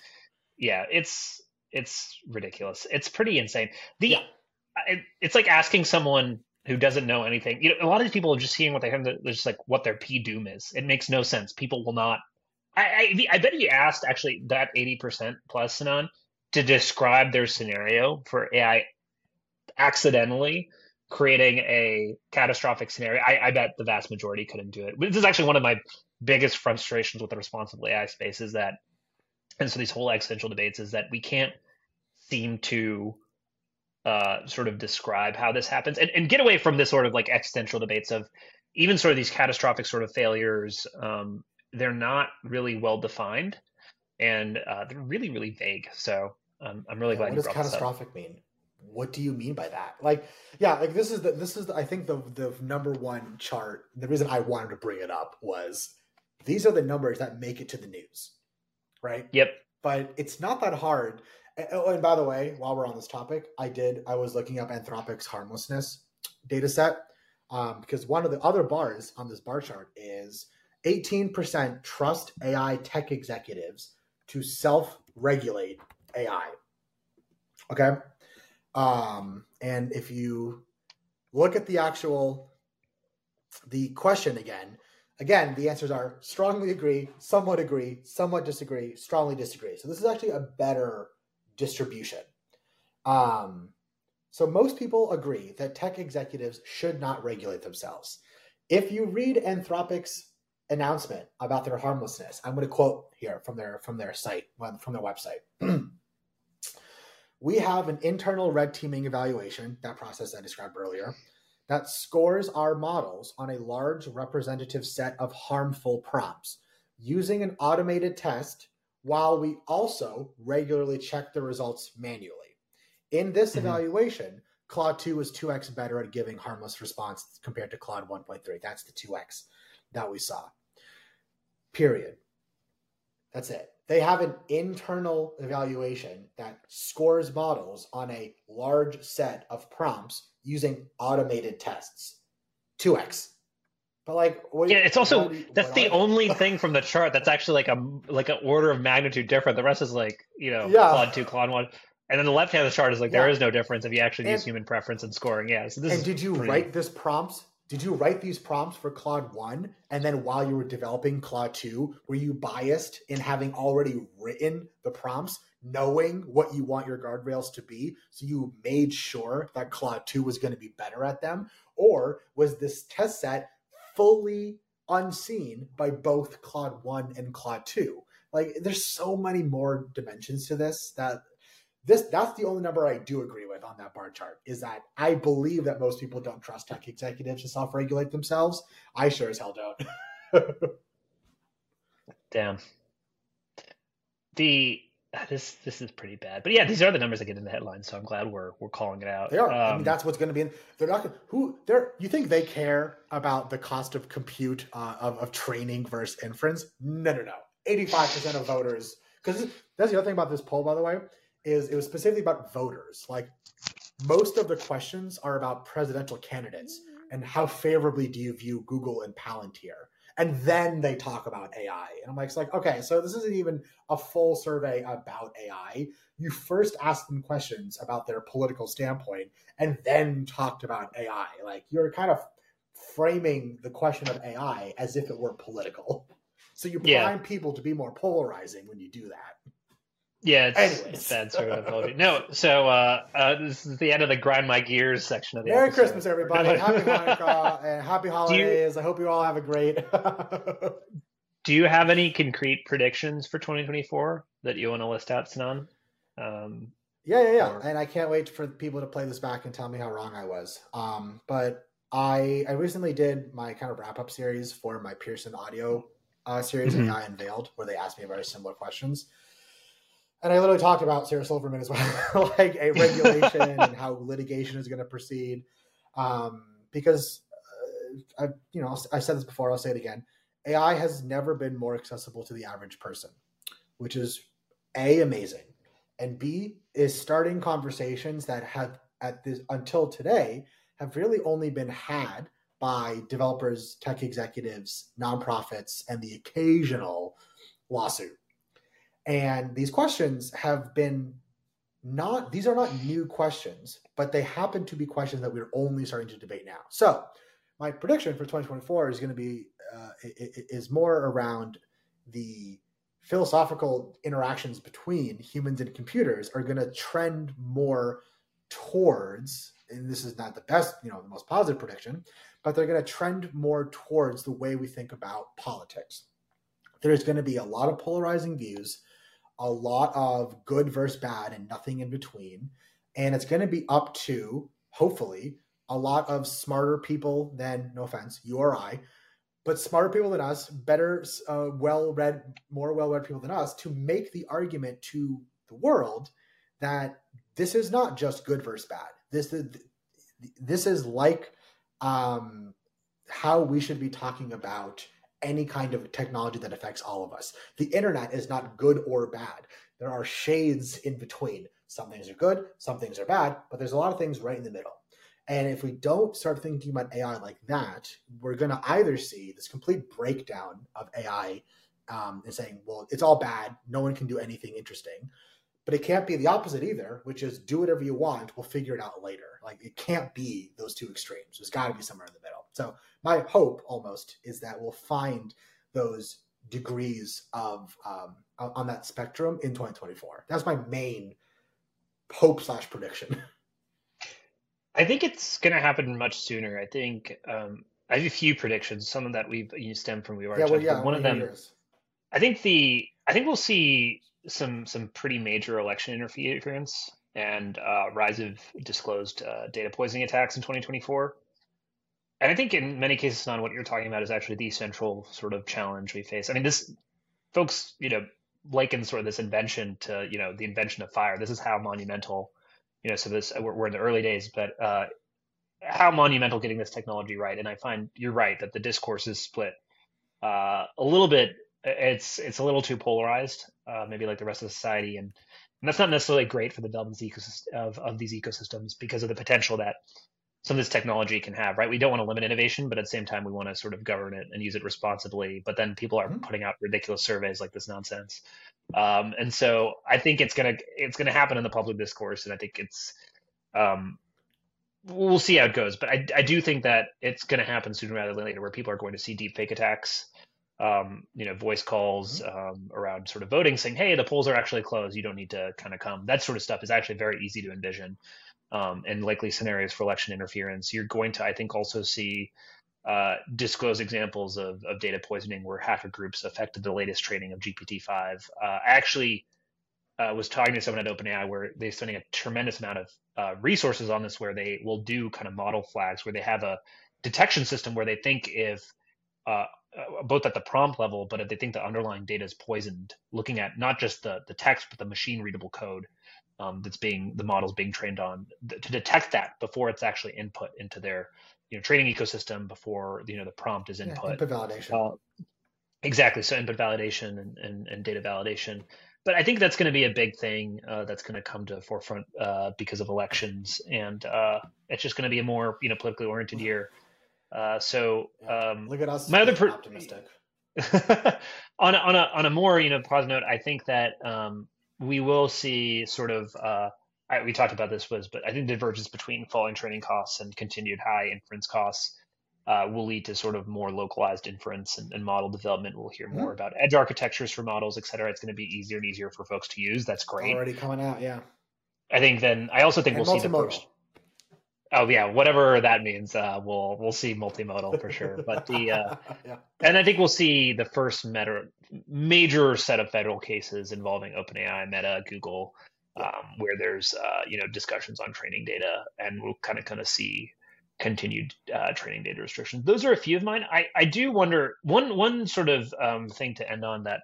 Yeah, it's it's ridiculous. It's pretty insane. The Yeah. I- it's like asking someone who doesn't know anything. You know, a lot of these people are just seeing what they have. They're just like what their P doom is. It makes no sense. People will not. I I, I bet you asked actually that eighty percent plus Sinan to describe their scenario for AI accidentally creating a catastrophic scenario, I, I bet the vast majority couldn't do it. This is actually one of my biggest frustrations with the responsible AI space is that, and so these whole existential debates is that we can't seem to uh, sort of describe how this happens and, and get away from this sort of like existential debates of even sort of these catastrophic sort of failures. Um, they're not really well defined and uh, they're really, really vague. So um, I'm really Yeah, glad what you does brought this up. catastrophic mean? What do you mean by that? Like, yeah, like this is the this is the, I think the the number one chart. The reason I wanted to bring it up was these are the numbers that make it to the news, right? Yep. But it's not that hard. Oh, and by the way, while we're on this topic, I did I was looking up Anthropic's harmlessness data set um, because one of the other bars on this bar chart is 18% trust AI tech executives to self-regulate AI. Okay. Um, and if you look at the actual the question again, again, the answers are strongly agree, somewhat agree, somewhat disagree, strongly disagree. So this is actually a better distribution. Um, so most people agree that tech executives should not regulate themselves. If you read Anthropic's announcement about their harmlessness, I'm going to quote here from their from their site, from their website. (clears throat) we have an internal red teaming evaluation, that process I described earlier, that scores our models on a large representative set of harmful prompts using an automated test while we also regularly check the results manually. In this mm-hmm. evaluation, Claude 2 was 2x better at giving harmless response compared to Claude 1.3. That's the 2x that we saw. Period. That's it. They have an internal evaluation that scores models on a large set of prompts using automated tests. 2x. But like, what, yeah, it's also that's the only (laughs) thing from the chart that's actually like a like an order of magnitude different. The rest is like you know yeah. Claude two, Claude one, and then the left hand of the chart is like yeah. there is no difference if you actually and, use human preference and scoring. Yeah. So this and did you pretty... write this prompts? Did you write these prompts for Claude one, and then while you were developing Claude two, were you biased in having already written the prompts? knowing what you want your guardrails to be so you made sure that claude 2 was going to be better at them or was this test set fully unseen by both Claude 1 and Claude 2. Like there's so many more dimensions to this that this that's the only number I do agree with on that bar chart is that I believe that most people don't trust tech executives to self-regulate themselves. I sure as hell don't. (laughs) Damn. The this this is pretty bad. But yeah, these are the numbers that get in the headlines, so I'm glad we're we're calling it out. They are. Um, I mean, um, that's what's going to be in. They're not gonna, who they're. You think they care about the cost of compute uh, of of training versus inference? No, no, no. Eighty five percent of voters. Because that's the other thing about this poll, by the way, is it was specifically about voters. Like most of the questions are about presidential candidates and how favorably do you view Google and Palantir and then they talk about AI. And I'm like, it's like, okay, so this isn't even a full survey about AI. You first asked them questions about their political standpoint and then talked about AI. Like you're kind of framing the question of AI as if it were political. (laughs) So you prime yeah. people to be more polarizing when you do that. Yeah, it's, it's bad sort of No, so uh, uh, this is the end of the grind my gears section of the. Merry episode. Christmas, everybody! Happy (laughs) Hanukkah and happy holidays. You, I hope you all have a great. (laughs) do you have any concrete predictions for 2024 that you want to list out, Sinan? Um, yeah, yeah, yeah. Or... And I can't wait for people to play this back and tell me how wrong I was. Um, but I I recently did my kind of wrap up series for my Pearson Audio uh, series, mm-hmm. AI Unveiled, where they asked me very similar questions and I literally talked about Sarah Silverman as well, (laughs) like a regulation (laughs) and how litigation is going to proceed. Um, because uh, I, you know, I said this before, I'll say it again. AI has never been more accessible to the average person, which is a amazing, and b is starting conversations that have at this until today have really only been had by developers, tech executives, nonprofits, and the occasional lawsuit and these questions have been not, these are not new questions, but they happen to be questions that we're only starting to debate now. So, my prediction for 2024 is going to be, uh, is more around the philosophical interactions between humans and computers are going to trend more towards and this is not the best you know the most positive prediction but they're going to trend more towards the way we think about politics there's going to be a lot of polarizing views a lot of good versus bad and nothing in between. And it's going to be up to, hopefully, a lot of smarter people than, no offense, you or I, but smarter people than us, better, uh, well read, more well read people than us to make the argument to the world that this is not just good versus bad. This is, this is like um, how we should be talking about any kind of technology that affects all of us. The internet is not good or bad. There are shades in between. Some things are good, some things are bad, but there's a lot of things right in the middle. And if we don't start thinking about AI like that, we're going to either see this complete breakdown of AI um, and saying, well, it's all bad. No one can do anything interesting. But it can't be the opposite either, which is do whatever you want. We'll figure it out later. Like it can't be those two extremes. There's got to be somewhere in the middle. So my hope almost is that we'll find those degrees of um, on that spectrum in 2024. That's my main hope slash prediction. (laughs) I think it's going to happen much sooner. I think um, I have a few predictions. Some of that we've you stem from we already yeah, well, yeah, one of them. Yours. I think the I think we'll see some some pretty major election interference and uh, rise of disclosed uh, data poisoning attacks in 2024. And I think in many cases, on what you're talking about is actually the central sort of challenge we face. I mean, this folks, you know, liken sort of this invention to you know the invention of fire. This is how monumental you know, so this we're, we're in the early days, but uh, how monumental getting this technology right. And I find you're right that the discourse is split uh, a little bit. It's it's a little too polarized, uh, maybe like the rest of society, and, and that's not necessarily great for the development of of these ecosystems because of the potential that some of this technology can have. Right, we don't want to limit innovation, but at the same time, we want to sort of govern it and use it responsibly. But then people are mm-hmm. putting out ridiculous surveys like this nonsense. Um, and so I think it's gonna it's gonna happen in the public discourse, and I think it's um, we'll see how it goes. But I, I do think that it's going to happen sooner rather than later, where people are going to see deep fake attacks, um, you know, voice calls mm-hmm. um, around sort of voting, saying, "Hey, the polls are actually closed. You don't need to kind of come." That sort of stuff is actually very easy to envision, um, and likely scenarios for election interference. You're going to, I think, also see uh, disclose examples of, of data poisoning where hacker groups affected the latest training of GPT-5. Uh, I actually uh, was talking to someone at OpenAI where they're spending a tremendous amount of uh, resources on this, where they will do kind of model flags, where they have a detection system where they think if uh, uh, both at the prompt level, but if they think the underlying data is poisoned, looking at not just the the text but the machine readable code um, that's being the models being trained on th- to detect that before it's actually input into their you know training ecosystem before you know the prompt is input. Yeah, input validation. Uh, exactly. So input validation and, and, and, data validation. But I think that's going to be a big thing uh, that's going to come to the forefront uh, because of elections, and uh, it's just going to be a more you know politically oriented year. Uh, so um, look at us. My other per- optimistic. (laughs) on a, on a on a more you know positive note, I think that um, we will see sort of uh, I, we talked about this was, but I think the divergence between falling training costs and continued high inference costs uh, will lead to sort of more localized inference and, and model development. We'll hear more mm-hmm. about edge architectures for models, et cetera. It's going to be easier and easier for folks to use. That's great. Already coming out, yeah. I think then I also think and we'll see the first. Oh yeah, whatever that means, uh, we'll we'll see multimodal for sure. But the uh, (laughs) yeah. and I think we'll see the first meta, major set of federal cases involving OpenAI, Meta, Google, um, where there's uh, you know discussions on training data, and we'll kind of kind of see continued uh, training data restrictions. Those are a few of mine. I, I do wonder one one sort of um, thing to end on that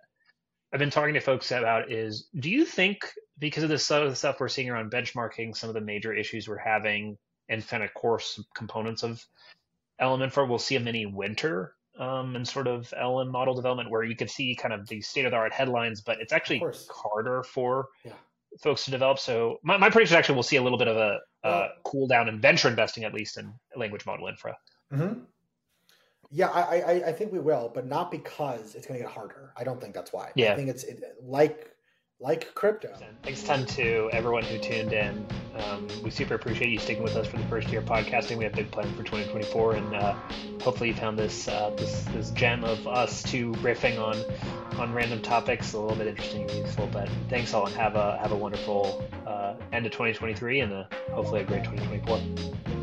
I've been talking to folks about is do you think because of the stuff we're seeing around benchmarking, some of the major issues we're having and kind of course components of LLM for, we'll see a mini winter um, and sort of LLM model development where you can see kind of the state of the art headlines, but it's actually harder for yeah folks to develop. So my, my prediction actually we'll see a little bit of a, a cool down in venture investing, at least in language model infra. Mm-hmm. Yeah, I, I, I think we will, but not because it's going to get harder. I don't think that's why. Yeah. I think it's it, like like crypto. Thanks ton to everyone who tuned in. Um, we super appreciate you sticking with us for the first year of podcasting. We have big plans for 2024, and uh, hopefully you found this, uh, this this gem of us two riffing on on random topics a little bit interesting and useful. But thanks all, and have a have a wonderful uh, end of 2023, and a, hopefully a great 2024.